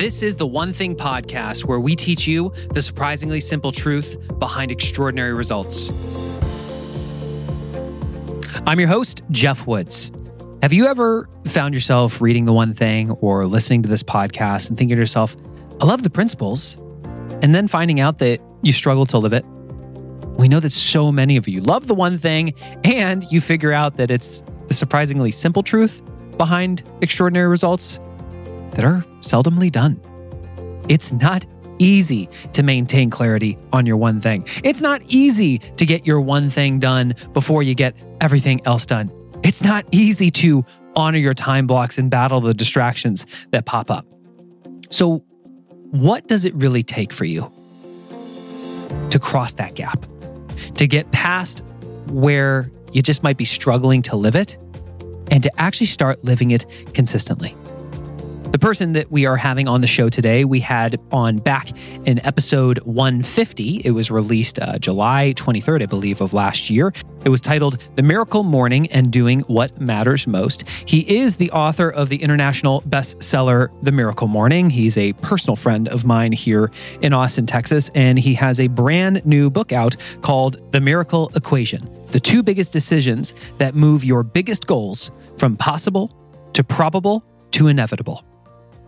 This is the One Thing podcast where we teach you the surprisingly simple truth behind extraordinary results. I'm your host, Geoff Woods. Have you ever found yourself reading The One Thing or listening to this podcast and thinking to yourself, I love the principles, and then finding out that you struggle to live it? We know that so many of you love The One Thing and you figure out that it's the surprisingly simple truth behind extraordinary results that are seldomly done. It's not easy to maintain clarity on your one thing. It's not easy to get your one thing done before you get everything else done. It's not easy to honor your time blocks and battle the distractions that pop up. So, what does it really take for you to cross that gap? To get past where you just might be struggling to live it and to actually start living it consistently? The person that we are having on the show today, we had on back in episode 150. It was released uh, July 23rd, I believe, of last year. It was titled The Miracle Morning and Doing What Matters Most. He is the author of the international bestseller, The Miracle Morning. He's a personal friend of mine here in Austin, Texas, and he has a brand new book out called The Miracle Equation The Two Biggest Decisions That Move Your Biggest Goals from Possible to Probable to Inevitable.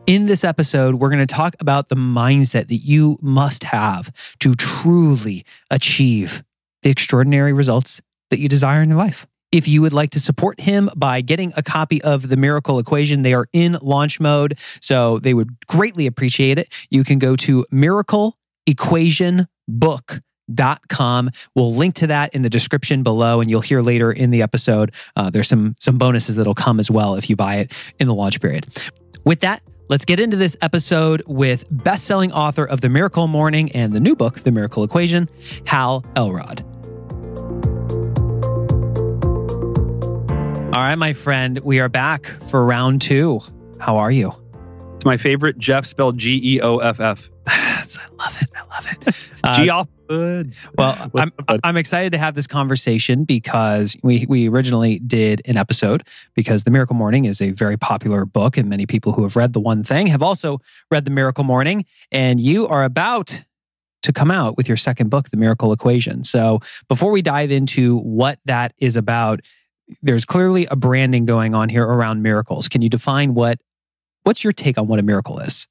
In this episode, we're going to talk about the mindset that you must have to truly achieve the extraordinary results that you desire in your life. If you would like to support him by getting a copy of The Miracle Equation, they are in launch mode, so they would greatly appreciate it. You can go to miracleequationbook.com. We'll link to that in the description below, and you'll hear later in the episode. Uh, there's some some bonuses that'll come as well if you buy it in the launch period. With that, Let's get into this episode with best-selling author of The Miracle Morning and the new book, The Miracle Equation, Hal Elrod. All right, my friend, we are back for round two. How are you? It's my favorite Geoff spelled G E O F F. I love it. I love it. G off Well, I'm, I'm excited to have this conversation because we, we originally did an episode because The Miracle Morning is a very popular book, and many people who have read The One Thing have also read The Miracle Morning. And you are about to come out with your second book, The Miracle Equation. So before we dive into what that is about, there's clearly a branding going on here around miracles. Can you define what what's your take on what a miracle is?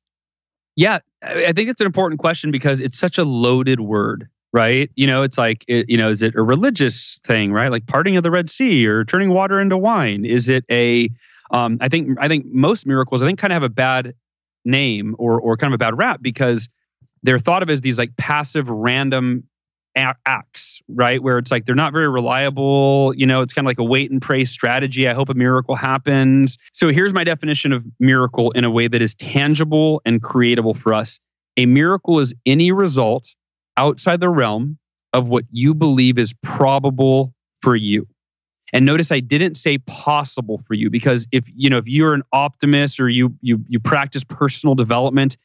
Yeah, I think it's an important question because it's such a loaded word, right? You know, it's like, you know, is it a religious thing, right? Like parting of the Red Sea or turning water into wine? Is it a, um, I think, I think most miracles, I think, kind of have a bad name or or kind of a bad rap because they're thought of as these like passive, random acts, right? Where it's like they're not very reliable. You know, it's kind of like a wait and pray strategy. I hope a miracle happens. So here's my definition of miracle in a way that is tangible and creatable for us. A miracle is any result outside the realm of what you believe is probable for you. And notice I didn't say possible for you because if you know if you're an optimist or you you you practice personal development,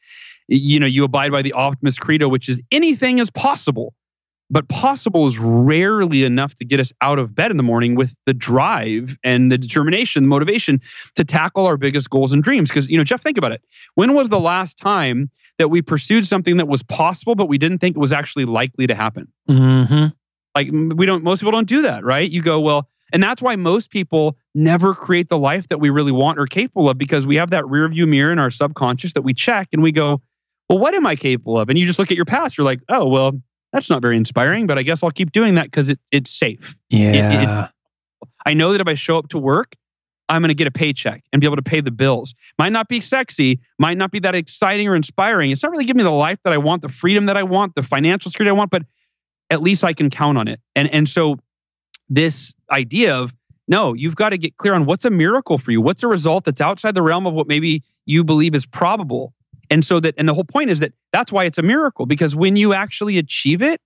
you know you abide by the optimist credo which is anything is possible but possible is rarely enough to get us out of bed in the morning with the drive and the determination, the motivation to tackle our biggest goals and dreams. Because, you know, Geoff, think about it. When was the last time that we pursued something that was possible, but we didn't think it was actually likely to happen? Mm-hmm. Like, we don't, most people don't do that, right? You go, well, and that's why most people never create the life that we really want or capable of because we have that rear view mirror in our subconscious that we check and we go, well, what am I capable of? And you just look at your past, you're like, oh, well, that's not very inspiring, but I guess I'll keep doing that because it, it's safe. Yeah. It, it, I know that if I show up to work, I'm going to get a paycheck and be able to pay the bills. Might not be sexy, might not be that exciting or inspiring. It's not really giving me the life that I want, the freedom that I want, the financial security I want, but at least I can count on it. And and so this idea of no, you've got to get clear on what's a miracle for you. What's a result that's outside the realm of what maybe you believe is probable. And so that, and the whole point is that that's why it's a miracle because when you actually achieve it,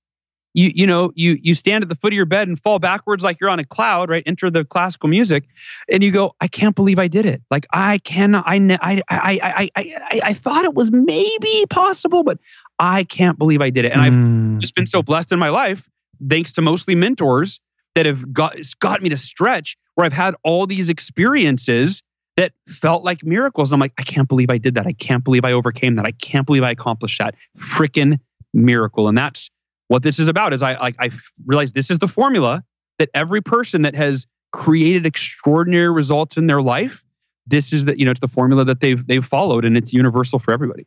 you you know you you stand at the foot of your bed and fall backwards like you're on a cloud right? Enter the classical music and you go i can't believe i did it. Like i cannot i i i i i, I thought it was maybe possible but i can't believe i did it. And mm. i've just been so blessed in my life thanks to mostly mentors that have got got me to stretch where i've had all these experiences that felt like miracles. And I'm like, I can't believe I did that. I can't believe I overcame that. I can't believe I accomplished that. Freaking miracle. And that's what this is about is I like I realized this is the formula that every person that has created extraordinary results in their life, this is the, you know, it's the formula that they've they've followed and it's universal for everybody.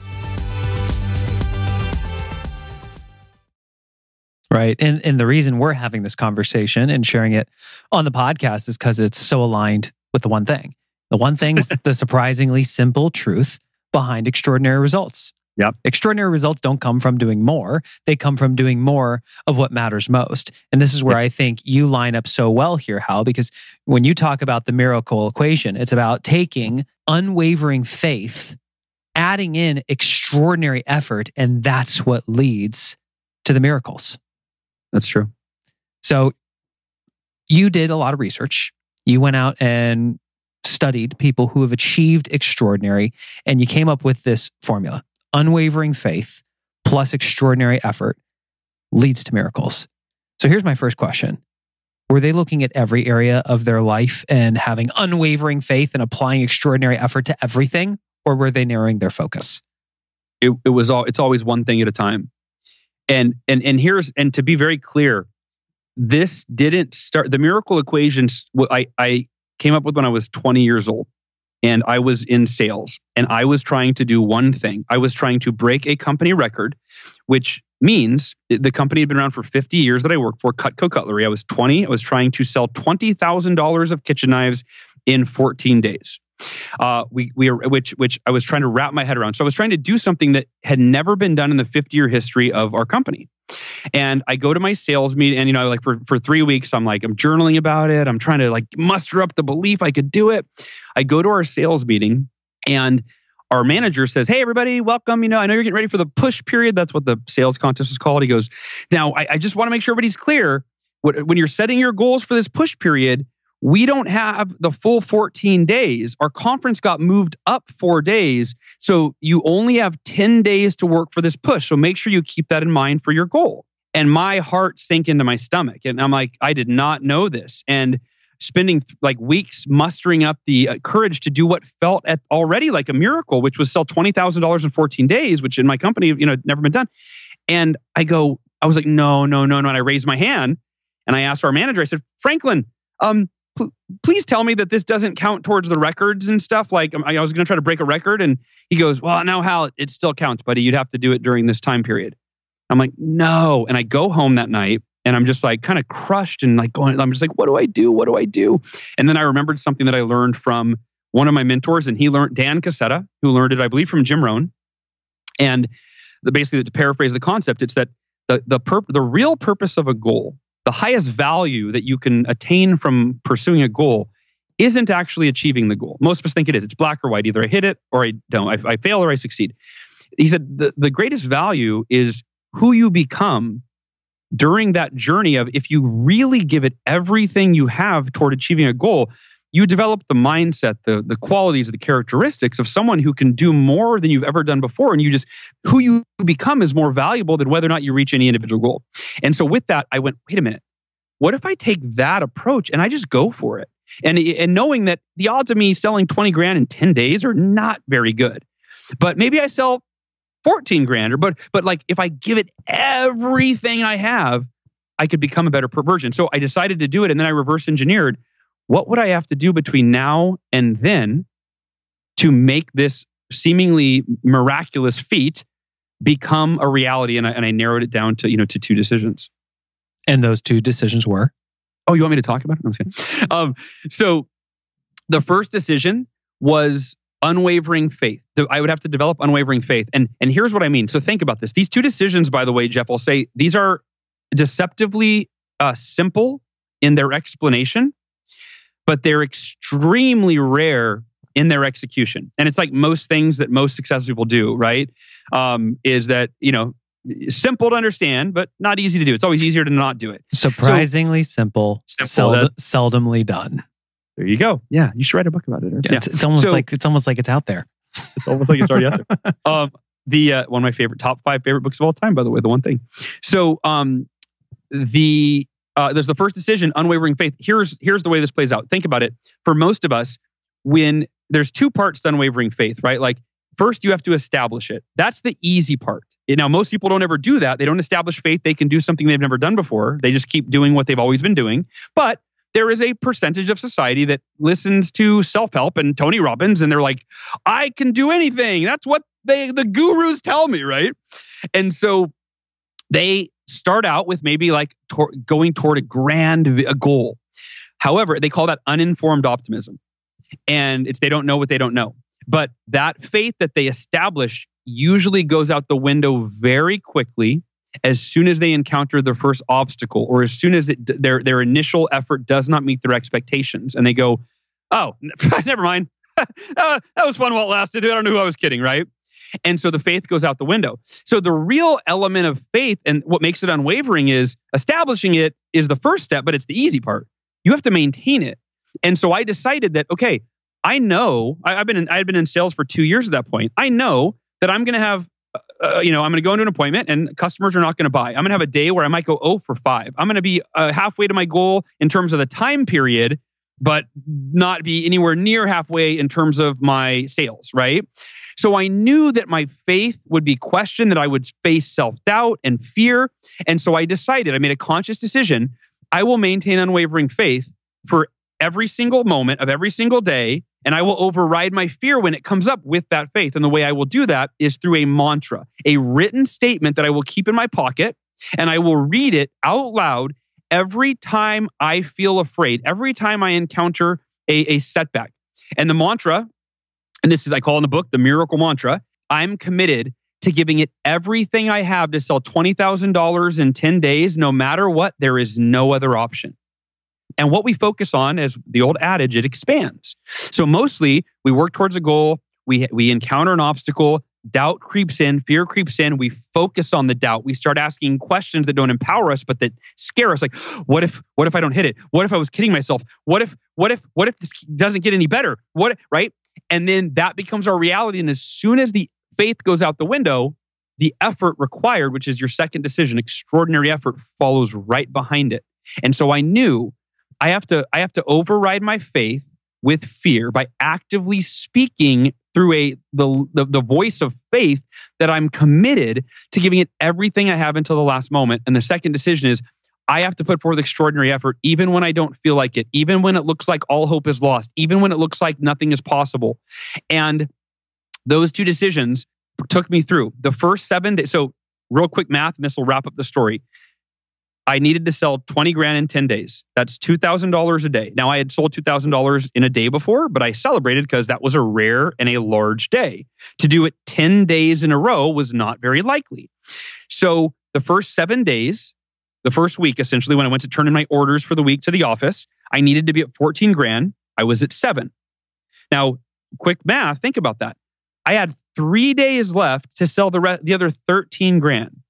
Right. And and the reason we're having this conversation and sharing it on the podcast is because it's so aligned with the one thing. The one thing is the surprisingly simple truth behind extraordinary results. Yep. Extraordinary results don't come from doing more. They come from doing more of what matters most. And this is where yep. I think you line up so well here, Hal, because when you talk about the miracle equation, it's about taking unwavering faith, adding in extraordinary effort, and that's what leads to the miracles. That's true. So you did a lot of research. You went out and studied people who have achieved extraordinary, and you came up with this formula unwavering faith plus extraordinary effort leads to miracles. So here's my first question Were they looking at every area of their life and having unwavering faith and applying extraordinary effort to everything, or were they narrowing their focus? It, it was all, it's always one thing at a time and and and here's and to be very clear this didn't start the miracle equations i i came up with when i was 20 years old and i was in sales and i was trying to do one thing. I was trying to break a company record which means the company had been around for 50 years that i worked for Cutco cutlery. I was 20 i was trying to sell $20000 of kitchen knives in 14 days uh, we we which which I was trying to wrap my head around. So I was trying to do something that had never been done in the 50 year history of our company. And I go to my sales meeting, and you know, like for for three weeks, I'm like I'm journaling about it. I'm trying to like muster up the belief I could do it. I go to our sales meeting, and our manager says, Hey, everybody, welcome. You know, I know you're getting ready for the push period. That's what the sales contest is called. He goes, Now, I, I just want to make sure everybody's clear. When you're setting your goals for this push period, we don't have the full 14 days. Our conference got moved up four days. So you only have 10 days to work for this push. So make sure you keep that in mind for your goal. And my heart sank into my stomach. And I'm like, I did not know this. And spending like weeks mustering up the uh, courage to do what felt at already like a miracle, which was sell $20,000 in 14 days, which in my company, you know, never been done. And I go, I was like, no, no, no, no. And I raised my hand and I asked our manager, I said, Franklin, um, please tell me that this doesn't count towards the records and stuff. Like um, I was going to try to break a record, and he goes, "Well, now Hal, it still counts, buddy. You'd have to do it during this time period." I'm like, "No," and I go home that night, and I'm just like kind of crushed and like going. I'm just like, "What do I do? What do I do?" And then I remembered something that I learned from one of my mentors, and he learned Dan Casetta, who learned it, I believe, from Jim Rohn. And the, basically, to paraphrase the concept, it's that the the pur- the real purpose of a goal the highest value that you can attain from pursuing a goal isn't actually achieving the goal. Most of us think it is. It's black or white. Either I hit it or I don't. I, I fail or I succeed. He said the, the greatest value is who you become during that journey of if you really give it everything you have toward achieving a goal, you develop the mindset, the, the qualities, the characteristics of someone who can do more than you've ever done before. And you just, who you become is more valuable than whether or not you reach any individual goal. And so with that, I went, wait a minute. What if I take that approach and I just go for it? And, and knowing that the odds of me selling 20 grand in 10 days are not very good. But maybe I sell 14 grand or but but like if I give it everything I have, I could become a better version. So I decided to do it and then I reverse engineered what would I have to do between now and then to make this seemingly miraculous feat become a reality? And I, and I narrowed it down to, you know, to two decisions. And those two decisions were? Oh, you want me to talk about it? No, I'm just kidding. Um, so the first decision was unwavering faith. So I would have to develop unwavering faith. And and here's what I mean. So think about this. These two decisions, by the way, Geoff, I'll say these are deceptively uh, simple in their explanation, but they're extremely rare in their execution. And it's like most things that most successful people do, right? Um, is that you know simple to understand, but not easy to do. It's always easier to not do it. Surprisingly so, simple, simple seld- seldomly done. There you go. Yeah, you should write a book about it. Yeah, It's, it's, almost so, like it's almost like it's out there. It's almost like it's already out there. Um, the uh, one of my favorite top five favorite books of all time, by the way. The one thing. So um, the uh, there's the first decision, unwavering faith. Here's here's the way this plays out. Think about it. For most of us, when there's two parts to unwavering faith, right? Like first you have to establish it. That's the easy part. Now most people don't ever do that. They don't establish faith. They can do something they've never done before. They just keep doing what they've always been doing. But there is a percentage of society that listens to self-help and Tony Robbins and they're like, I can do anything. That's what they the gurus tell me, right? And so they start out with maybe like tor- going toward a grand a goal. However, they call that uninformed optimism. And it's they don't know what they don't know. But that faith that they establish usually goes out the window very quickly as soon as they encounter their first obstacle or as soon as it, their their initial effort does not meet their expectations and they go oh never mind that was fun while it lasted i don't know who i was kidding right and so the faith goes out the window so the real element of faith and what makes it unwavering is establishing it is the first step but it's the easy part you have to maintain it and so i decided that okay i know I, have been in, i've been in sales for two years at that point i know that i'm going to have uh, you know, I'm going to go into an appointment and customers are not going to buy. I'm going to have a day where I might go 0 for 5. I'm going to be uh, halfway to my goal in terms of the time period, but not be anywhere near halfway in terms of my sales, right? So I knew that my faith would be questioned, that I would face self doubt and fear. And so I decided, I made a conscious decision. I will maintain unwavering faith for every single moment of every single day and I will override my fear when it comes up with that faith. And the way I will do that is through a mantra, a written statement that I will keep in my pocket, and I will read it out loud every time I feel afraid, every time I encounter a, a setback. And the mantra, and this is, I call in the book, the miracle mantra I'm committed to giving it everything I have to sell $20,000 in 10 days. No matter what, there is no other option. And what we focus on, as the old adage, it expands. So mostly we work towards a goal, we, we encounter an obstacle, doubt creeps in, fear creeps in. We focus on the doubt. We start asking questions that don't empower us, but that scare us. Like, what if, what if I don't hit it? What if I was kidding myself? What if, what if, what if this doesn't get any better? What, right? And then that becomes our reality. And as soon as the faith goes out the window, the effort required, which is your second decision, extraordinary effort follows right behind it. And so I knew I have to I have to override my faith with fear by actively speaking through a the, the, the voice of faith that I'm committed to giving it everything I have until the last moment. And the second decision is I have to put forth extraordinary effort even when I don't feel like it, even when it looks like all hope is lost, even when it looks like nothing is possible. And those two decisions took me through the first seven days. So, real quick math, and this will wrap up the story. I needed to sell 20 grand in 10 days. That's $2,000 a day. Now, I had sold $2,000 in a day before, but I celebrated because that was a rare and a large day. To do it 10 days in a row was not very likely. So, the first seven days, the first week, essentially, when I went to turn in my orders for the week to the office, I needed to be at 14 grand. I was at seven. Now, quick math, think about that. I had three days left to sell the, re- the other 13 grand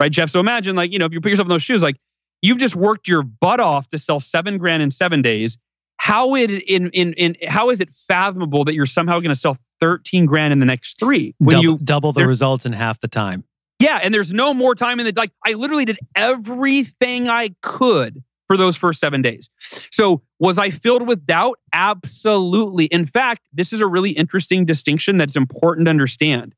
right, Geoff? So imagine, like, you know, if you put yourself in those shoes, like, you've just worked your butt off to sell seven grand in seven days. How it in in in how is it fathomable that you're somehow going to sell thirteen grand in the next three when double, you double the results in half the time? Yeah, and there's no more time in the like. I literally did everything I could for those first seven days. So was I filled with doubt? Absolutely. In fact, this is a really interesting distinction that's important to understand.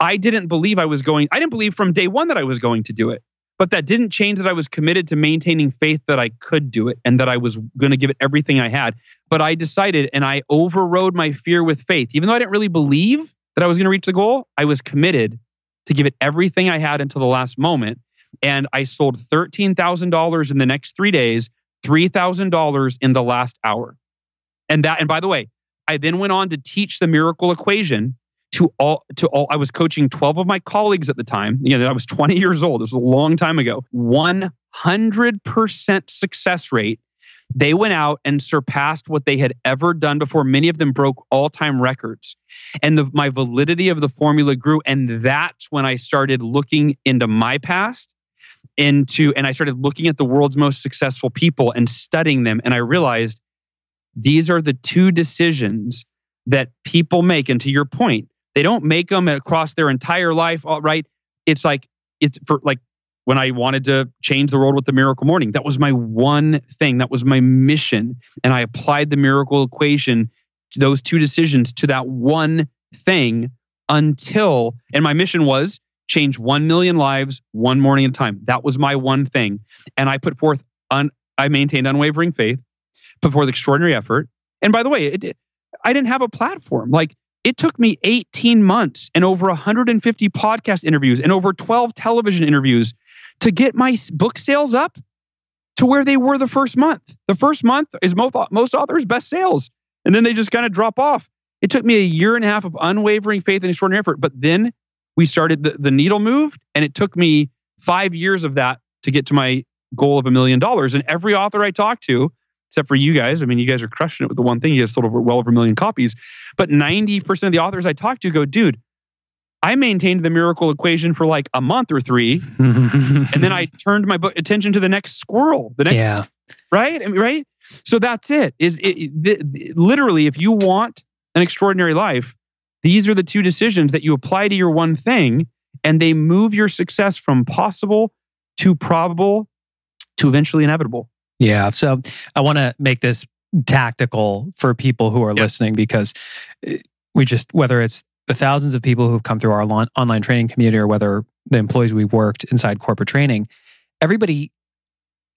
I didn't believe I was going, I didn't believe from day one that I was going to do it. But that didn't change that I was committed to maintaining faith that I could do it and that I was going to give it everything I had. But I decided and I overrode my fear with faith. Even though I didn't really believe that I was going to reach the goal, I was committed to give it everything I had until the last moment. And I sold $13,000 in the next three days, $3,000 in the last hour. And that, and by the way, I then went on to teach the miracle equation to all to all I was coaching 12 of my colleagues at the time. You know, I was 20 years old. This was a long time ago. 100% success rate. They went out and surpassed what they had ever done before. Many of them broke all-time records. And the, my validity of the formula grew and that's when I started looking into my past into and I started looking at the world's most successful people and studying them and I realized these are the two decisions that people make and to your point they don't make them across their entire life, right? It's like it's for like when I wanted to change the world with the miracle morning. That was my one thing. That was my mission. And I applied the miracle equation to those two decisions to that one thing until, and my mission was change 1 million lives one morning at a time. That was my one thing. And I put forth, un, I maintained unwavering faith, put forth extraordinary effort. And by the way, it, I didn't have a platform. Like it took me 18 months and over 150 podcast interviews and over 12 television interviews to get my book sales up to where they were the first month. The first month is most, most authors' best sales. And then they just kind of drop off. It took me a year and a half of unwavering faith and extraordinary effort. But then we started, the, the needle moved, and it took me five years of that to get to my goal of a million dollars. And every author I talked to, except for you guys. I mean, you guys are crushing it with the one thing. You have sold over well over a million copies. But 90% of the authors I talk to go, dude, I maintained the miracle equation for like a month or three. and then I turned my attention to the next squirrel, the next, yeah. right? right? So that's it. Is it, it, literally, if you want an extraordinary life, these are the two decisions that you apply to your one thing, and they move your success from possible to probable to eventually inevitable. Yeah. So I want to make this tactical for people who are yes. listening because eh, we just, whether it's the thousands of people who've come through our online training community or whether the employees we worked inside corporate training, everybody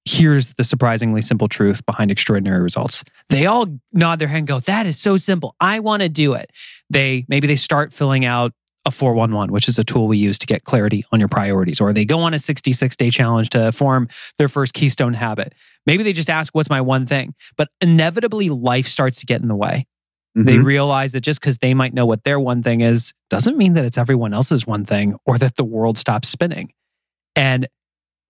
hears the surprisingly simple truth behind extraordinary results. They all nod their head and go, That is so simple. I want to do it. They maybe they start filling out a 411, which is a tool we use to get clarity on your priorities, or they go on a 66 day challenge to form their first keystone habit. Maybe they just ask, What's my one thing? But inevitably, life starts to get in the way. Mm-hmm. They realize that just because they might know what their one thing is doesn't mean that it's everyone else's one thing or that the world stops spinning. And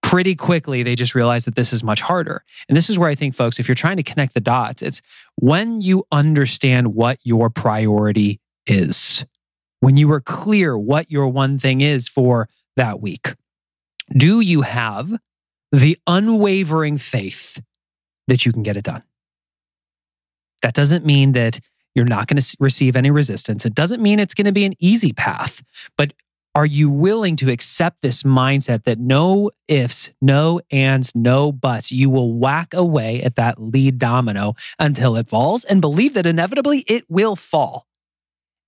pretty quickly, they just realize that this is much harder. And this is where I think, folks, if you're trying to connect the dots, it's when you understand what your priority is when you are clear what your one thing is for that week? Do you have the unwavering faith that you can get it done? That doesn't mean that you're not going to receive any resistance. It doesn't mean it's going to be an easy path, but are you willing to accept this mindset that no ifs, no ands, no buts? You will whack away at that lead domino until it falls and believe that inevitably it will fall.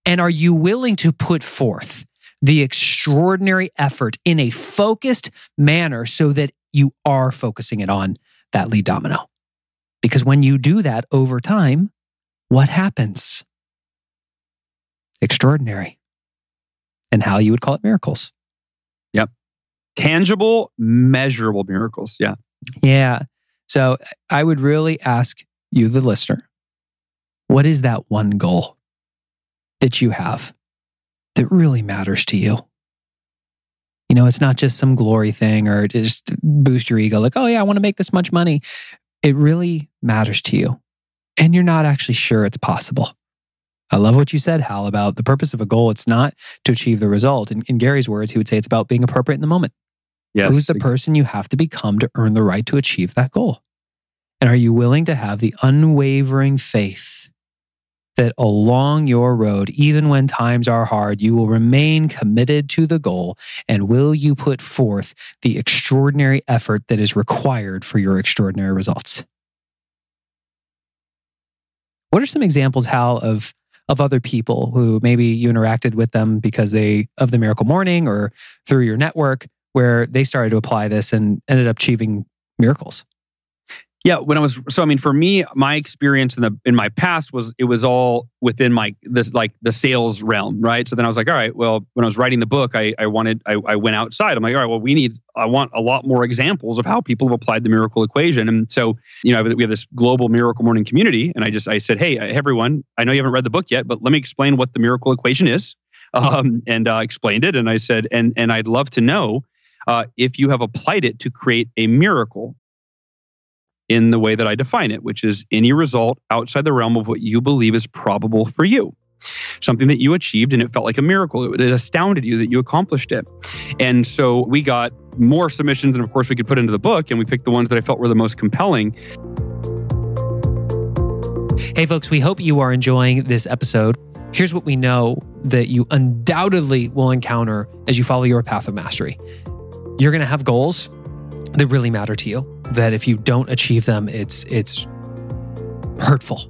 And are you willing to put forth the extraordinary effort in a focused manner so that you are focusing it on that lead domino? Because when you do that over time, what happens? Extraordinary. And how you would call it miracles. Yep. Tangible, measurable miracles. Yeah. Yeah. So I would really ask you, the listener, what is that one goal that you have that really matters to you. You know, it's not just some glory thing or just boost your ego, like, oh, yeah, I want to make this much money. It really matters to you. And you're not actually sure it's possible. I love what you said, Hal, about the purpose of a goal. It's not to achieve the result. In, in Gary's words, he would say it's about being appropriate in the moment. Yes, Who's the exactly. person you have to become to earn the right to achieve that goal? And are you willing to have the unwavering faith that along your road, even when times are hard, you will remain committed to the goal and will you put forth the extraordinary effort that is required for your extraordinary results? What are some examples, Hal, of of other people who maybe you interacted with them because they of the miracle morning or through your network where they started to apply this and ended up achieving miracles. Yeah, when I was so I mean for me my experience in the in my past was it was all within my this like the sales realm, right? So then I was like, all right, well, when I was writing the book, I I wanted I, I went outside. I'm like, all right, well, we need I want a lot more examples of how people have applied the miracle equation. And so, you know, we have this global miracle morning community and I just I said, hey, everyone, I know you haven't read the book yet, but let me explain what the miracle equation is. Um, and uh, explained it and I said and and I'd love to know uh, if you have applied it to create a miracle in the way that I define it, which is any result outside the realm of what you believe is probable for you. Something that you achieved and it felt like a miracle. It, it astounded you that you accomplished it. And so we got more submissions, and of course, we could put into the book, and we picked the ones that I felt were the most compelling. Hey, folks, we hope you are enjoying this episode. Here's what we know that you undoubtedly will encounter as you follow your path of mastery. You're going to have goals that really matter to you that if you don't achieve them, it's it's hurtful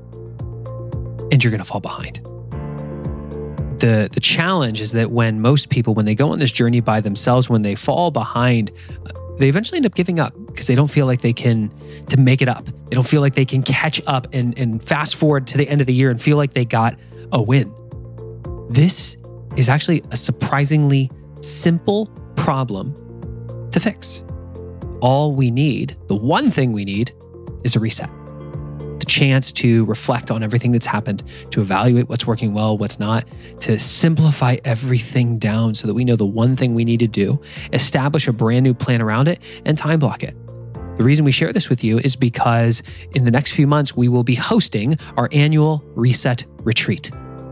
and you're going to fall behind. The the challenge is that when most people when they go on this journey by themselves when they fall behind they eventually end up giving up because they don't feel like they can to make it up. They don't feel like they can catch up and, and fast forward to the end of the year and feel like they got a win. This is actually a surprisingly simple problem to fix all we need, the one thing we need, is a reset. The chance to reflect on everything that's happened, to evaluate what's working well, what's not, to simplify everything down so that we know the one thing we need to do, establish a brand new plan around it, and time block it. The reason we share this with you is because in the next few months, we will be hosting our annual Reset Retreat.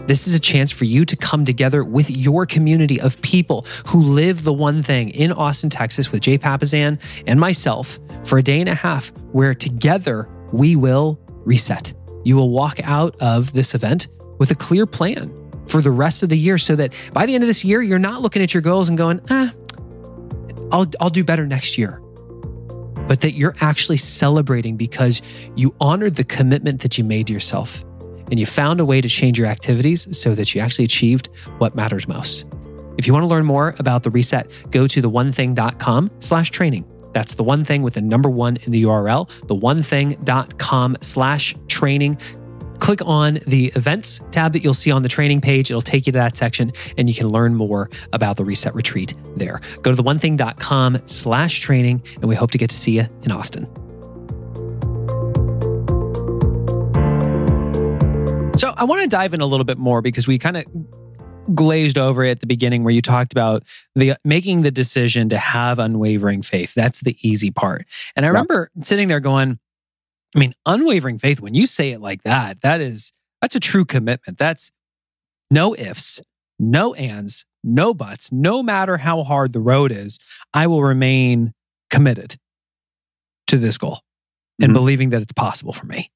This is a chance for you to come together with your community of people who live the one thing in Austin, Texas, with Jay Papasan and myself for a day and a half, where together we will reset. You will walk out of this event with a clear plan for the rest of the year so that by the end of this year, you're not looking at your goals and going, ah, I'll, I'll do better next year. But that you're actually celebrating because you honored the commitment that you made to yourself and you found a way to change your activities so that you actually achieved what matters most. If you want to learn more about the reset, go to theonething.com slash training. That's the one thing with the number one in the URL, theonething.com slash training. Click on the events tab that you'll see on the training page. It'll take you to that section and you can learn more about the reset retreat there. Go to theonething.com slash training and we hope to get to see you in Austin. So I want to dive in a little bit more because we kind of glazed over it at the beginning where you talked about the making the decision to have unwavering faith. That's the easy part. And I remember sitting there going, I mean, unwavering faith, when you say it like that, that is that's a true commitment. That's no ifs, no ands, no buts, no matter how hard the road is, I will remain committed to this goal and mm-hmm. believing that it's possible for me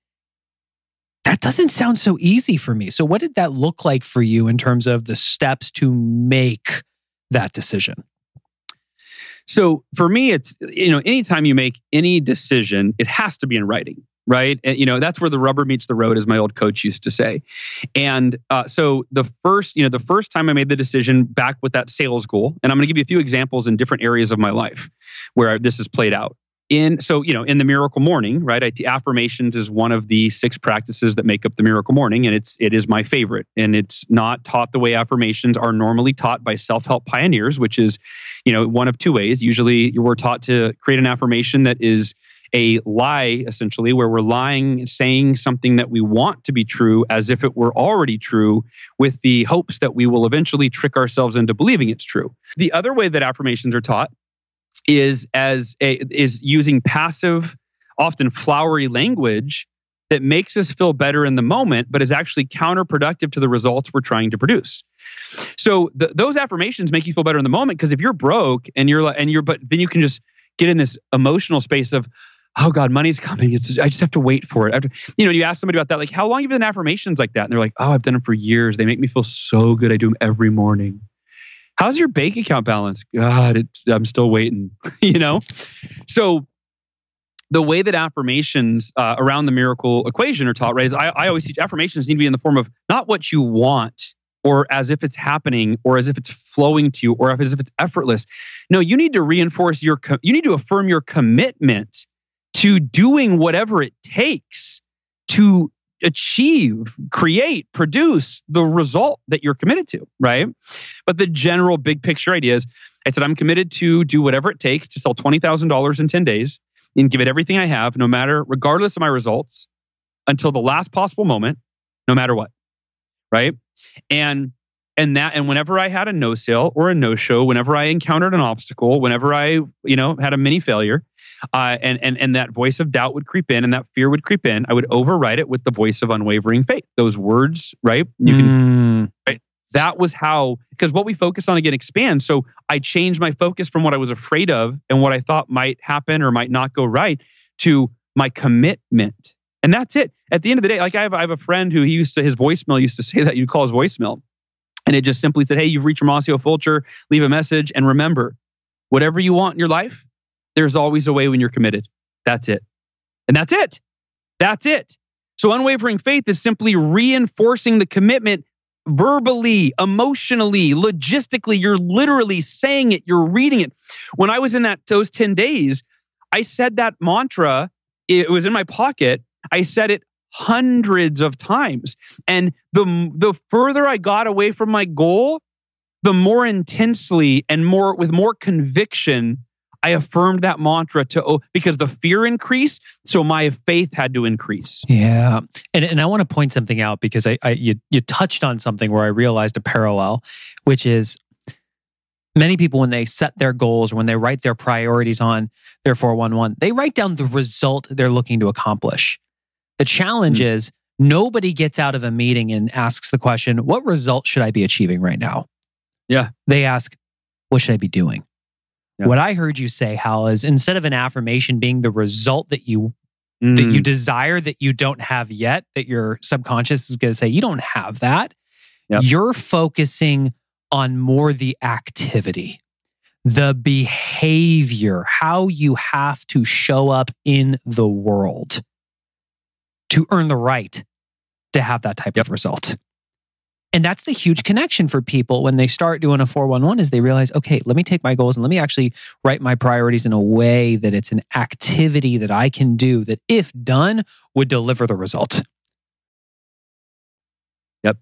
that doesn't sound so easy for me. So, what did that look like for you in terms of the steps to make that decision? So, for me, it's, you know, anytime you make any decision, it has to be in writing, right? And, you know, that's where the rubber meets the road, as my old coach used to say. And uh, so, the first, you know, the first time I made the decision back with that sales goal, and I'm going to give you a few examples in different areas of my life where this has played out in so you know in the miracle morning right I, affirmations is one of the six practices that make up the miracle morning and it's it is my favorite. And it's not taught the way affirmations are normally taught by self-help pioneers which is you know one of two ways. Usually we're taught to create an affirmation that is a lie essentially where we're lying saying something that we want to be true as if it were already true with the hopes that we will eventually trick ourselves into believing it's true. The other way that affirmations are taught is as a, is using passive, often flowery language that makes us feel better in the moment, but is actually counterproductive to the results we're trying to produce. So th- those affirmations make you feel better in the moment because if you're broke and you're like, and you're but then you can just get in this emotional space of oh god money's coming. It's i just have to wait for it. After, you know you ask somebody about that like how long have you been affirmations like that? And they're like oh i've done them for years. They make me feel so good. I do them every morning how's your bank account balance? God, I'm still waiting, you know? So the way that affirmations uh, around the miracle equation are taught, right, is I, I always teach affirmations need to be in the form of not what you want or as if it's happening or as if it's flowing to you or as if it's effortless. No, you need to reinforce your, you need to affirm your commitment to doing whatever it takes to achieve, create, produce the result that you're committed to, right? But the general big picture idea is I said, I'm committed to do whatever it takes to sell $20,000 in 10 days and give it everything I have, no matter, regardless of my results, until the last possible moment, no matter what, right? And and that and whenever i had a no sale or a no show whenever i encountered an obstacle whenever i you know had a mini failure uh, and and and that voice of doubt would creep in and that fear would creep in. I would override it with the voice of unwavering faith. Those words right? You can mm. right. That was how because what we focus on again expands. So i changed my focus from what i was afraid of and what i thought might happen or might not go right to my commitment. And that's it. At the end of the day like i have, I have a friend who he used to his voicemail used to say that you call his voicemail. And it just simply said, Hey, you've reached Ramasio Fulcher, leave a message. And remember, whatever you want in your life, there's always a way when you're committed. That's it. And that's it. That's it. So unwavering faith is simply reinforcing the commitment verbally, emotionally, logistically. You're literally saying it, you're reading it. When I was in that those 10 days, I said that mantra, it was in my pocket. I said it hundreds of times. And the the further I got away from my goal, the more intensely and more with more conviction I affirmed that mantra to oh, because the fear increased, so my faith had to increase. Yeah, and and I want to point something out because I, I you you touched on something where I realized a parallel, which is many people when they set their goals or when they write their priorities on their 411 they write down the result they're looking to accomplish the challenge mm-hmm. is nobody gets out of a meeting and asks the question, what result should I be achieving right now? Yeah. They ask, what should I be doing? Yeah. What I heard you say, Hal, is instead of an affirmation being the result that you mm. that you mm. desire that you don't have yet, that your subconscious is going to say, you don't have that. Yep. You're focusing on more the activity, the behavior, how you have to show up in the world to earn the right to have that type yep. of result. And that's the huge connection for people when they start doing a 411 is they realize, okay, let me take my goals and let me actually write my priorities in a way that it's an activity that I can do that if done would deliver the result. Yep.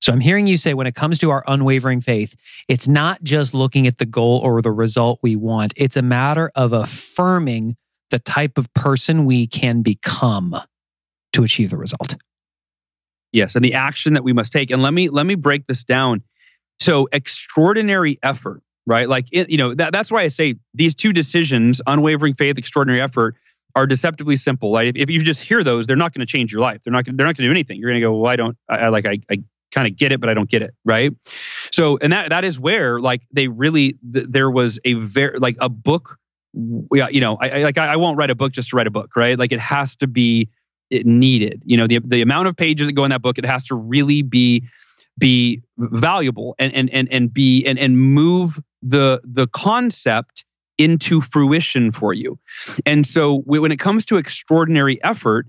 So I'm hearing you say when it comes to our unwavering faith, it's not just looking at the goal or the result we want. It's a matter of affirming the type of person we can become to achieve the result. Yes, and the action that we must take. And let me let me break this down. So extraordinary effort, right? Like it, you know that, that's why I say these two decisions, unwavering faith, extraordinary effort, are deceptively simple. Like if, if you just hear those, they're not going to change your life. They're not. They're not going to do anything. You're going to go, well, I don't. I, I like. I, I kind of get it, but I don't get it, right? So, and that that is where like they really th- there was a very like a book. Yeah, You know, I, I like I, I won't write a book just to write a book, right? Like it has to be it needed. You know, the the amount of pages that go in that book, it has to really be be valuable and and and and be and and move the the concept into fruition for you. And so when it comes to extraordinary effort,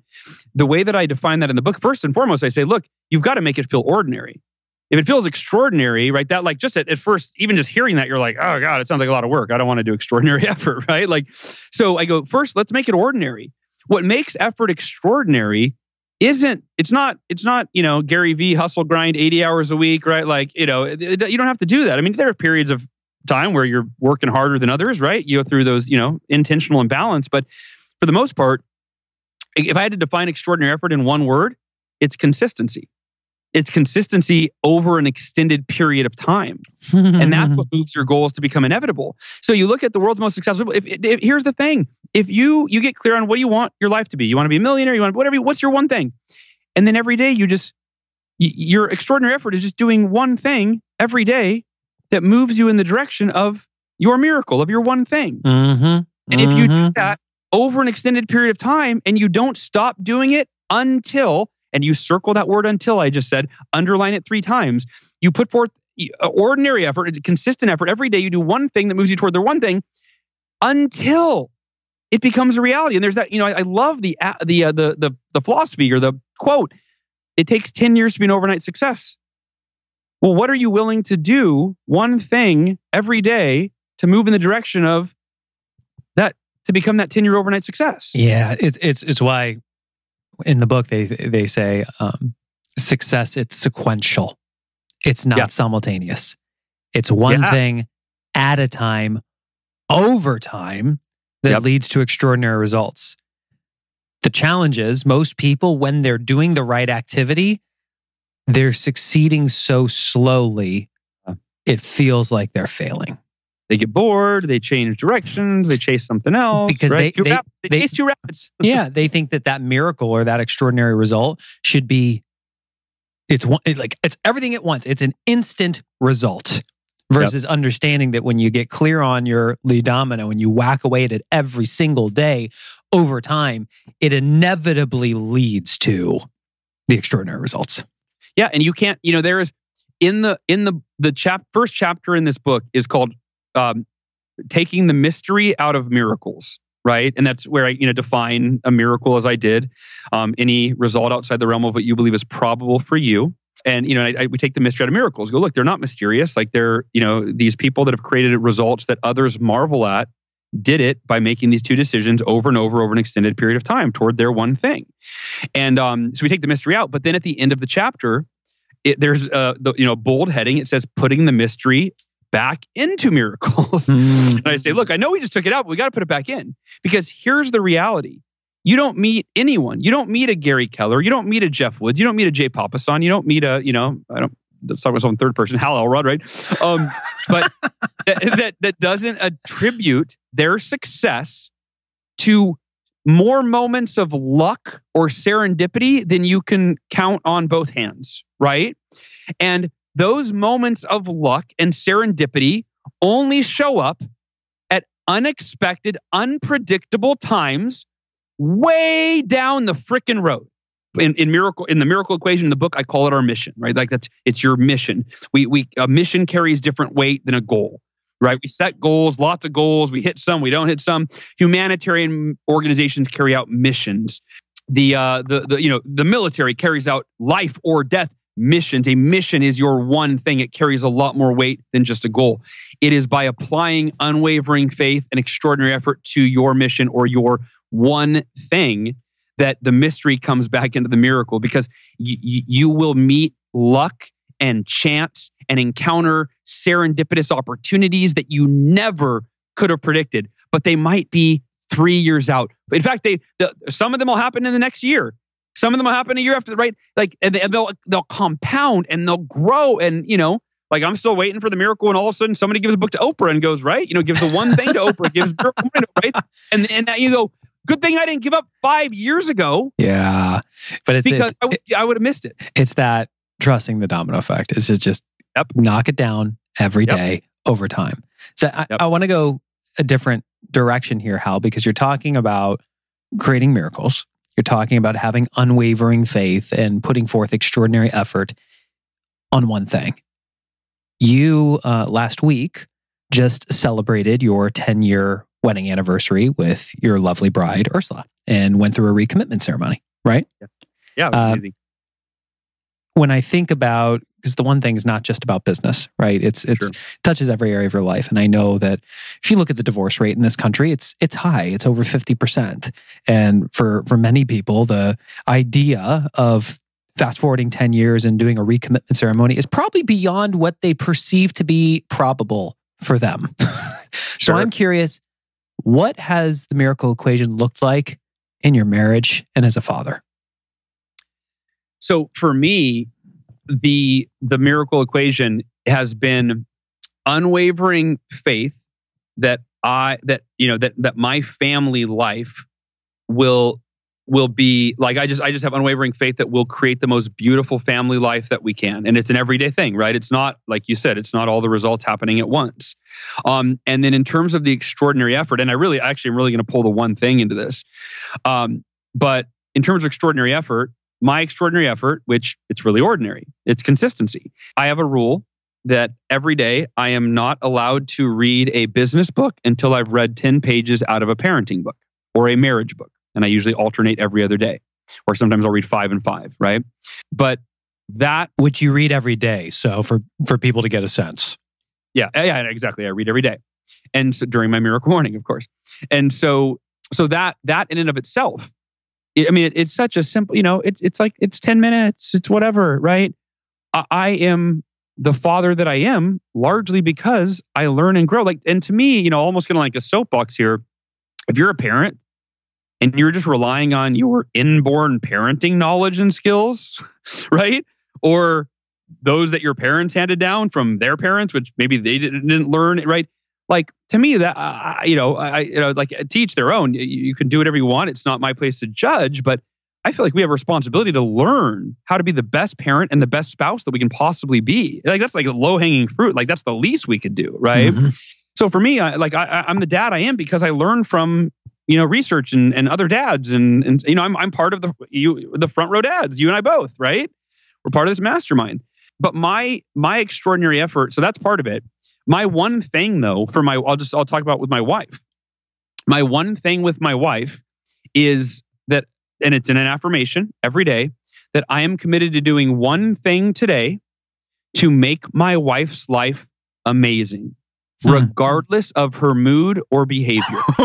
the way that I define that in the book, first and foremost, I say, look, you've got to make it feel ordinary. If it feels extraordinary, right? That like just at, at first, even just hearing that, you're like, oh God, it sounds like a lot of work. I don't want to do extraordinary effort, right? Like, so I go, first, let's make it ordinary what makes effort extraordinary isn't it's not it's not you know Gary V hustle grind 80 hours a week right like you know you don't have to do that I mean there are periods of time where you're working harder than others right you go through those you know intentional imbalance but for the most part if I had to define extraordinary effort in one word it's consistency it's consistency over an extended period of time. and that's what moves your goals to become inevitable. So you look at the world's most successful. If, if, here's the thing, if you you get clear on what you want your life to be, you want to be a millionaire, you want whatever, what's your one thing? And then every day you just your extraordinary effort is just doing one thing every day that moves you in the direction of your miracle of your one thing. Mm-hmm. And mm-hmm. if you do mm-hmm. that over an extended period of time and you don't stop doing it until and you circle that word until I just said, underline it three times. You put forth ordinary effort, consistent effort. Every day you do one thing that moves you toward the one thing until it becomes a reality. And there's that, you know, I, I love the, the, uh, the, the, the philosophy or the quote. It takes 10 years to be an overnight success. Well, what are you willing to do one thing every day to move in the direction of that to become that 10 year overnight success? Yeah, it's it's it's why in the book they they say um, success it's sequential. It's not Yeah. simultaneous. It's one Yeah. thing at a time over time that Yep. leads to extraordinary results. The challenge is most people when they're doing the right activity, they're succeeding so slowly it feels like they're failing. They get bored, they change directions, they chase something else. Because right? they- they- they- chase two rabbits. yeah, they think that that miracle or that extraordinary result should be it's one it, like it's everything at once. It's an instant result versus understanding that when you get clear on your lead domino and you whack away at it every single day over time, it inevitably leads to the extraordinary results. Yeah, and you can't, you know, there is in the in the the chap first chapter in this book is called um, taking the mystery out of miracles, right? And that's where I, you know, define a miracle as I did. Um, any result outside the realm of what you believe is probable for you. And you know, I, I, we take the mystery out of miracles. Go look, they're not mysterious. Like they're, you know, these people that have created results that others marvel at did it by making these two decisions over and over over an extended period of time toward their one thing. And um, so we take the mystery out, but then at the end of the chapter, it, there's uh, the you know bold heading. It says putting the mystery back into miracles. and I say, look, I know we just took it out, but we got to put it back in because here's the reality. You don't meet anyone. You don't meet a Gary Keller. You don't meet a Geoff Woods. You don't meet a Jay Papasan. You don't meet a, you know, I don't, let's talk about someone third person, Hal Elrod, right? Um, but that, that, that doesn't attribute their success to more moments of luck or serendipity than you can count on both hands, right? And those moments of luck and serendipity only show up at unexpected, unpredictable times way down the frickin' road. In, in miracle in the miracle equation in the book, I call it our mission, right? Like that's it's your mission. We we a mission carries different weight than a goal, right? We set goals, lots of goals. We hit some, we don't hit some. Humanitarian organizations carry out missions. The uh the the you know the military carries out life or death missions. A mission is your one thing. It carries a lot more weight than just a goal. It is by applying unwavering faith and extraordinary effort to your mission or your one thing that the mystery comes back into the miracle because y- you will meet luck and chance and encounter serendipitous opportunities that you never could have predicted, but they might be three years out. In fact, they the, some of them will happen in the next year. Some of them will happen a year after, right? Like, and they- and they'll they'll compound and they'll grow, and you know, like I'm still waiting for the miracle, and all of a sudden somebody gives a book to Oprah and goes right, you know, gives the one thing to Oprah, gives Miracle right, and and now you go, good thing I didn't give up five years ago Yeah. But it's because it's, I, would- I would have missed it. it's that trusting the domino effect. It's just, just Yep. knock it down every Yep. day over time. So I, Yep. I want to go a different direction here, Hal, because you're talking about creating miracles. You're talking about having unwavering faith and putting forth extraordinary effort on one thing. You uh, last week just celebrated your 10 year wedding anniversary with your lovely bride, Ursula, and went through a recommitment ceremony, right? Yes. Yeah, Uh, when I think about because the one thing is not just about business, right? It's it's Sure. touches every area of your life, and I know that if you look at the divorce rate in this country, it's it's high. It's over fifty percent, and for for many people, the idea of fast forwarding ten years and doing a recommitment ceremony is probably beyond what they perceive to be probable for them. so I'm curious, what has the miracle equation looked like in your marriage and as a father? So for me, the the miracle equation has been unwavering faith that I that you know that that my family life will will be like I just I just have unwavering faith that we'll create the most beautiful family life that we can. And it's an everyday thing right? It's not like you said it's not all the results happening at once. Um and then in terms of the extraordinary effort and I really actually am really going to pull the one thing into this um but in terms of extraordinary effort my extraordinary effort, which it's really ordinary, it's consistency. I have a rule that every day I am not allowed to read a business book until I've read 10 pages out of a parenting book or a marriage book. And I usually alternate every other day, or sometimes I'll read five and five, right? But that which you read every day. So for for people to get a sense. Yeah, yeah, exactly. I read every day, and so during my miracle morning, of course. And so, so that that in and of itself, I mean, it, it's such a simple. You know, it's it's like it's ten minutes. It's whatever, right? I, I am the father that I am largely because I learn and grow. Like, and to me, you know, almost kind of like a soapbox here. If you're a parent and you're just relying on your inborn parenting knowledge and skills, right? Or those that your parents handed down from their parents, which maybe they didn't, didn't learn, right? Like to me, that uh, you know, I you know, like teach their own. You, you can do whatever you want. It's not my place to judge, but I feel like we have a responsibility to learn how to be the best parent and the best spouse that we can possibly be. Like that's like a low hanging fruit. Like that's the least we could do, right? Mm-hmm. So for me, I, like I, I'm the dad I am because I learned from you know research and, and other dads and and you know I'm I'm part of the you the front row dads. You and I both, right? We're part of this mastermind. But my my extraordinary effort, so that's part of it. My one thing though, for my I'll just I'll talk about with my wife. My one thing with my wife is that, and it's in an affirmation every day, that I am committed to doing one thing today to make my wife's life amazing. Hmm. regardless of her mood or behavior.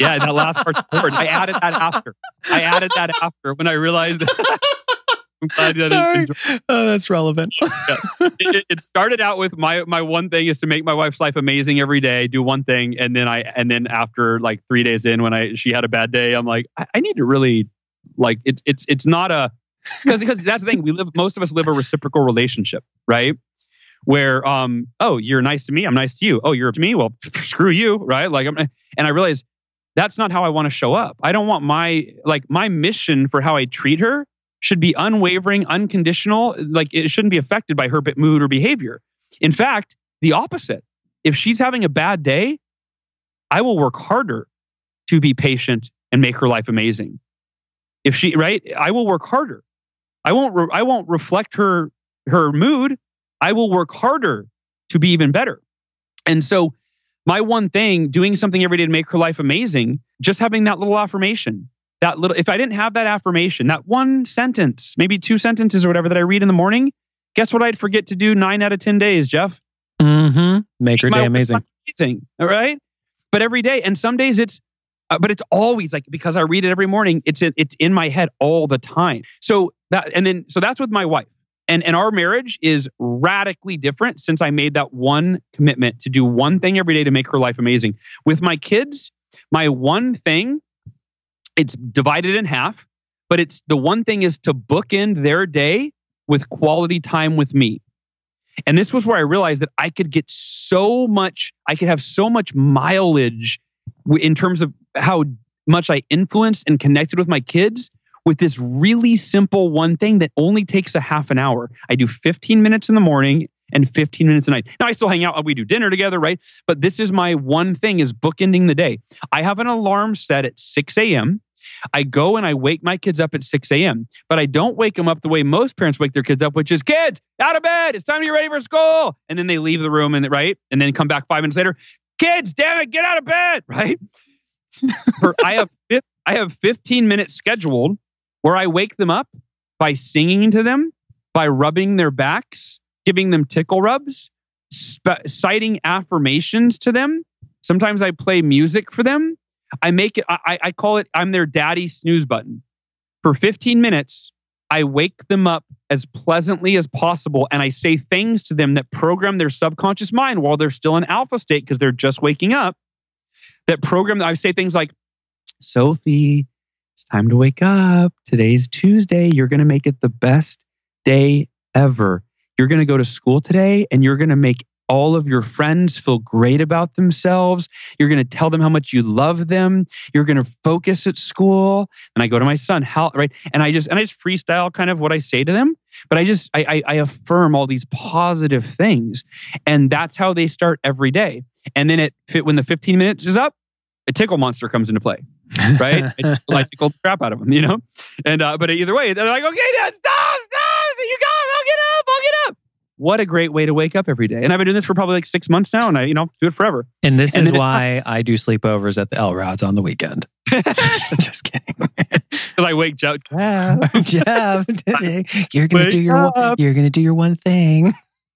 yeah, that last part's important. I added that after. I added that after when I realized that Sorry. Oh, that's relevant. yeah. it, it, started out with my my one thing is to make my wife's life amazing every day. Do one thing, and then I and then after like three days in, when I she had a bad day, I'm like, I, I need to really like it's it's it's not a because because that's the thing. We live most of us live a reciprocal relationship, right? Where um oh you're nice to me, I'm nice to you. Oh you're to me, well screw you, right? Like I'm and I realize that's not how I want to show up. I don't want my like my mission for how I treat her should be unwavering, unconditional. Like it shouldn't be affected by her mood or behavior. In fact, the opposite. If she's having a bad day, I will work harder to be patient and make her life amazing. If she, right, I will work harder. I won't, re- I won't reflect her, her mood. I will work harder to be even better. And so, my one thing, doing something every day to make her life amazing, just having that little affirmation, that little if i didn't have that affirmation that one sentence maybe two sentences or whatever that i read in the morning guess what i'd forget to do nine out of ten days Geoff? Mm-hmm. Make your day amazing. amazing all right? But every day and some days it's uh, but it's always like because i read it every morning it's in, it's in my head all the time. So that and then so that's with my wife. And and our marriage is radically different since i made that one commitment to do one thing every day to make her life amazing. With my kids my one thing it's divided in half, but it's the one thing is to bookend their day with quality time with me. And this was where I realized that I could get so much, I could have so much mileage in terms of how much I influenced and connected with my kids with this really simple one thing that only takes a half an hour. I do 15 minutes in the morning and 15 minutes a night. Now I still hang out, we do dinner together, right? But this is my one thing is bookending the day. I have an alarm set at 6 a.m. I go and I wake my kids up at 6 a.m., but I don't wake them up the way most parents wake their kids up, which is kids, out of bed. It's time to get ready for school. And then they leave the room and right. And then come back five minutes later. Kids, damn it, get out of bed. Right. I have I have 15 minutes scheduled where I wake them up by singing to them, by rubbing their backs, giving them tickle rubs, sp- citing affirmations to them. Sometimes I play music for them. I make it, I, I call it, I'm their daddy snooze button. For 15 minutes, I wake them up as pleasantly as possible and I say things to them that program their subconscious mind while they're still in alpha state because they're just waking up. That program, I say things like, Sophie, it's time to wake up. Today's Tuesday. You're going to make it the best day ever. You're going to go to school today and you're going to make all of your friends feel great about themselves. You're going to tell them how much you love them. You're going to focus at school. And I go to my son, how, right? And I just, and I just freestyle kind of what I say to them. But I just, I, I, I affirm all these positive things. And that's how they start every day. And then it, fit when the 15 minutes is up, a tickle monster comes into play. right? I, I tickle the crap out of them, you know? And, uh, but either way, they're like, okay, dad, stop, stop. You got, I'll get up, I'll get up what a great way to wake up every day. And I've been doing this for probably like six months now, and I, you know, do it forever. And this And is why I do sleepovers at the Elrods on the weekend. Just kidding. Because I wake Geoff. Geoff, you're gonna Wake do your up. you're gonna do your one thing.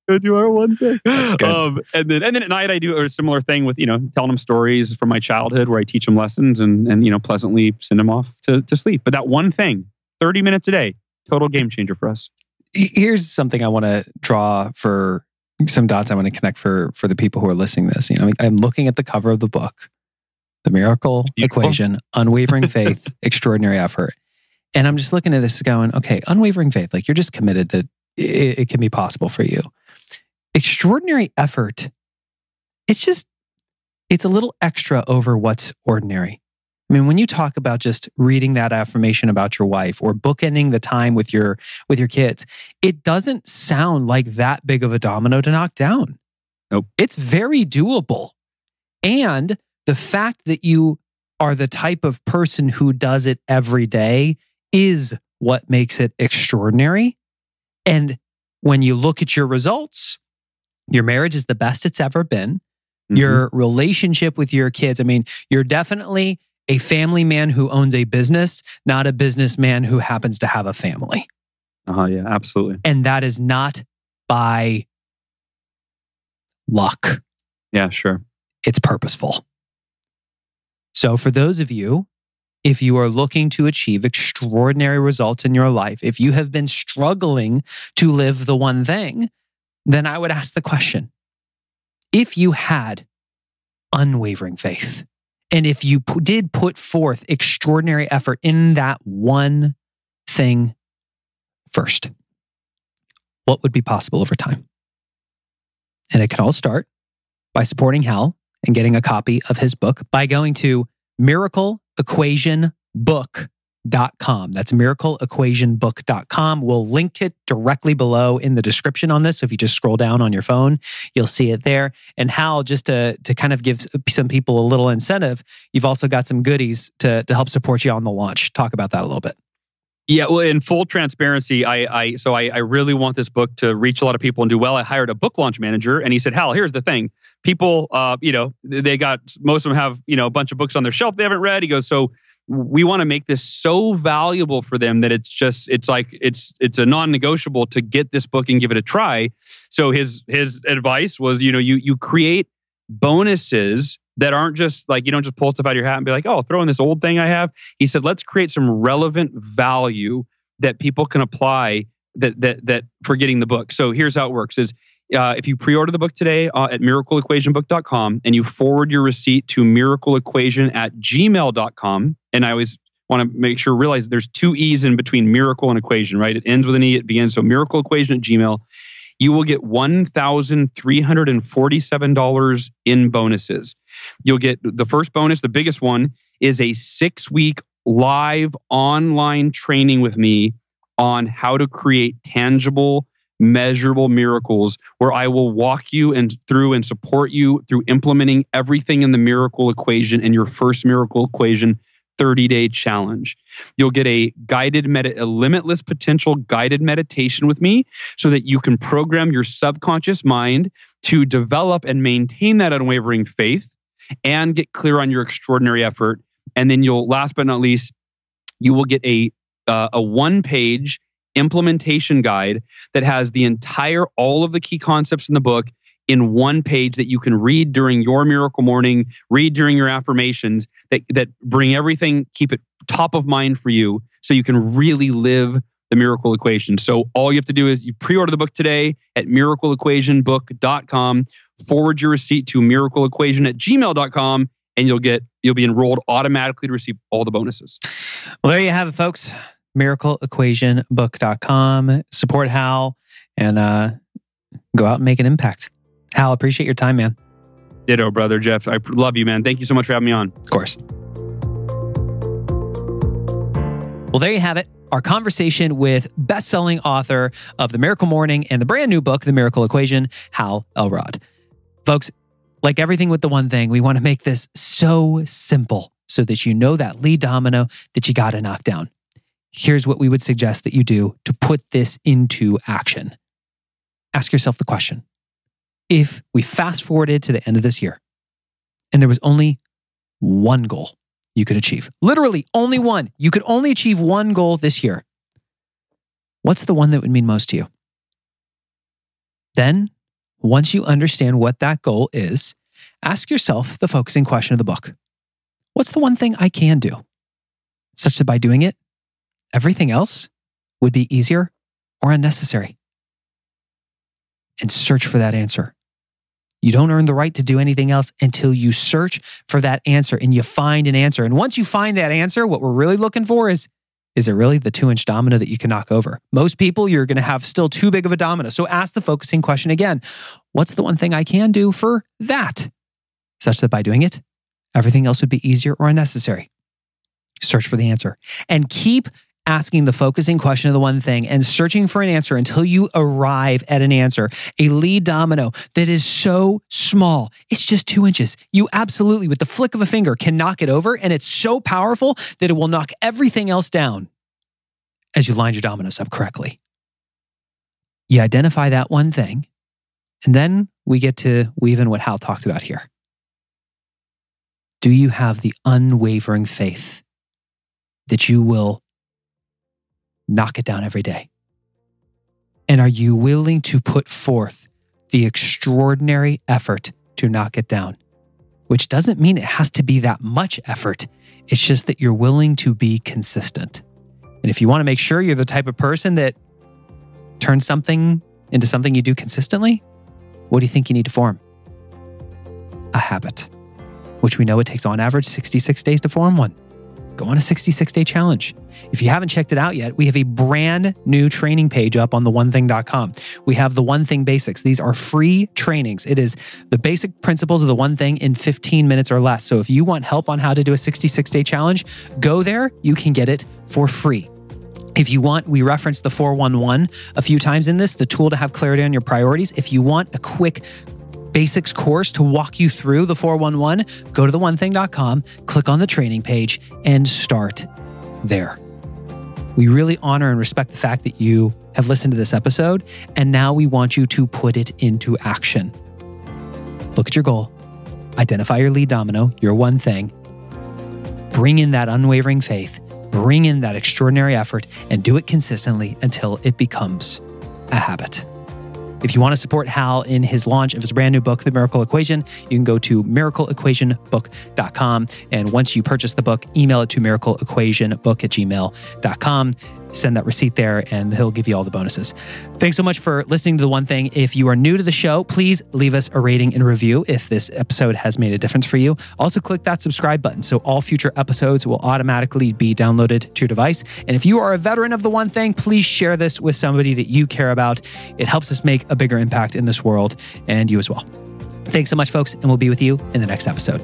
go do our one thing. That's good. Um, and then and then at night I do a similar thing with you know telling them stories from my childhood where I teach them lessons and and you know pleasantly send them off to to sleep. But that one thing, thirty minutes a day, total game changer for us. Here's something I want to draw for some dots. I want to connect for for the people who are listening to this. You know, I'm looking at the cover of the book, The Miracle Equation: Unwavering Faith, Extraordinary Effort. And I'm just looking at this going, okay, unwavering faith, like you're just committed that it, it can be possible for you. Extraordinary effort, it's just, it's a little extra over what's ordinary. I mean, when you talk about just reading that affirmation about your wife or bookending the time with your with your kids, it doesn't sound like that big of a domino to knock down. Nope. It's very doable. And the fact that you are the type of person who does it every day is what makes it extraordinary. And when you look at your results, your marriage is the best it's ever been. Mhm. Your relationship with your kids, I mean, you're definitely a family man who owns a business, not a businessman who happens to have a family. uh-huh, yeah, absolutely. And that is not by luck, Yeah, sure. it's purposeful. So, for those of you, if you are looking to achieve extraordinary results in your life, if you have been struggling to live the one thing, then I would ask the question if you had unwavering faith, and if you p- did put forth extraordinary effort in that one thing first, what would be possible over time? And it can all start by supporting Hal and getting a copy of his book by going to miracleequationbook.com. That's miracleequationbook.com. We'll link it directly below in the description on this. So if you just scroll down on your phone, you'll see it there. And Hal, just to, to kind of give some people a little incentive, you've also got some goodies to, to help support you on the launch. Talk about that a little bit. Yeah, well, in full transparency, I, I so I, I really want this book to reach a lot of people and do well. I hired a book launch manager, and he said, "Hal, here's the thing: people, uh, you know, they got most of them have you know a bunch of books on their shelf they haven't read." He goes, "So we want to make this so valuable for them that it's just it's like it's it's a non-negotiable to get this book and give it a try." So his his advice was, you know, you you create bonuses that aren't just like you don't just pull stuff out of your hat and be like, "Oh, throw in this old thing I have." He said, "Let's create some relevant value that people can apply that that that for getting the book." So here's how it works: is uh, if you pre-order the book today uh, at miracleequationbook.com and you forward your receipt to miracleequation at gmail.com, and I always want to make sure realize there's two e's in between miracle and equation, right? It ends with an e, it begins. So miracleequation at gmail. You will get one thousand three hundred and forty-seven dollars in bonuses. You'll get the first bonus, the biggest one, is a six-week live online training with me on how to create tangible measurable miracles where I will walk you and through and support you through implementing everything in the miracle equation in your first miracle equation 30 day challenge. You'll get a guided med- a limitless potential guided meditation with me so that you can program your subconscious mind to develop and maintain that unwavering faith and get clear on your extraordinary effort and then you'll last but not least you will get a uh, a one page implementation guide that has the entire all of the key concepts in the book in one page that you can read during your miracle morning read during your affirmations that that bring everything keep it top of mind for you so you can really live the miracle equation so all you have to do is you pre-order the book today at miracleequationbook.com forward your receipt to miracleequation at gmail.com and you'll get you'll be enrolled automatically to receive all the bonuses Well, there you have it, folks. miracleequationbook.com. Support Hal and uh, go out and make an impact. Hal, appreciate your time, man. ditto brother Geoff i love you man thank you so much for having me on Of course. Well, there you have it. Our conversation with best-selling author of The Miracle Morning and the brand new book, The Miracle Equation, Hal Elrod. Folks, like everything with the one thing, we want to make this so simple so that you know that lead domino that you got to knock down. Here's what we would suggest that you do to put this into action. ask yourself the question if we fast forwarded to the end of this year and there was only one goal you could achieve, literally only one, you could only achieve one goal this year, what's the one that would mean most to you? Then, once you understand what that goal is, ask yourself the focusing question of the book What's the one thing I can do? Such that by doing it, everything else would be easier or unnecessary. And search for that answer. You don't earn the right to do anything else until you search for that answer and you find an answer. And once you find that answer, what we're really looking for is is it really the two inch domino that you can knock over? Most people, you're going to have still too big of a domino. So ask the focusing question again What's the one thing I can do for that? Such that by doing it, everything else would be easier or unnecessary. Search for the answer and keep asking the focusing question of the one thing and searching for an answer until you arrive at an answer, a lead domino that is so small. It's just two inches. You absolutely, with the flick of a finger, can knock it over. And it's so powerful that it will knock everything else down as you line your dominoes up correctly. You identify that one thing, and then we get to weave in what Hal talked about here. Do you have the unwavering faith that you will knock it down every day? And are you willing to put forth the extraordinary effort to knock it down? Which doesn't mean it has to be that much effort. It's just that you're willing to be consistent. And if you want to make sure you're the type of person that turns something into something you do consistently, what do you think you need to form? A habit, which we know it takes on average 66 days to form one go on a 66 day challenge. If you haven't checked it out yet, we have a brand new training page up on the onething.com. We have the one thing basics. These are free trainings. It is the basic principles of the one thing in 15 minutes or less. So if you want help on how to do a 66 day challenge, go there. You can get it for free. If you want, we referenced the 411 a few times in this, the tool to have clarity on your priorities. If you want a quick basics course to walk you through the 411, go to theonething.com, click on the training page, and start there. We really honor and respect the fact that you have listened to this episode, and now we want you to put it into action. Look at your goal, identify your lead domino, your one thing, bring in that unwavering faith, bring in that extraordinary effort, and do it consistently until it becomes a habit. If you want to support Hal in his launch of his brand new book, The Miracle Equation, you can go to miracleequationbook.com. And once you purchase the book, email it to miracleequationbook at gmail.com send that receipt there and he'll give you all the bonuses. Thanks so much for listening to The One Thing. If you are new to the show, please leave us a rating and review if this episode has made a difference for you. Also, click that subscribe button so all future episodes will automatically be downloaded to your device. And if you are a veteran of The One Thing, please share this with somebody that you care about. It helps us make a bigger impact in this world and you as well. Thanks so much, folks, and we'll be with you in the next episode.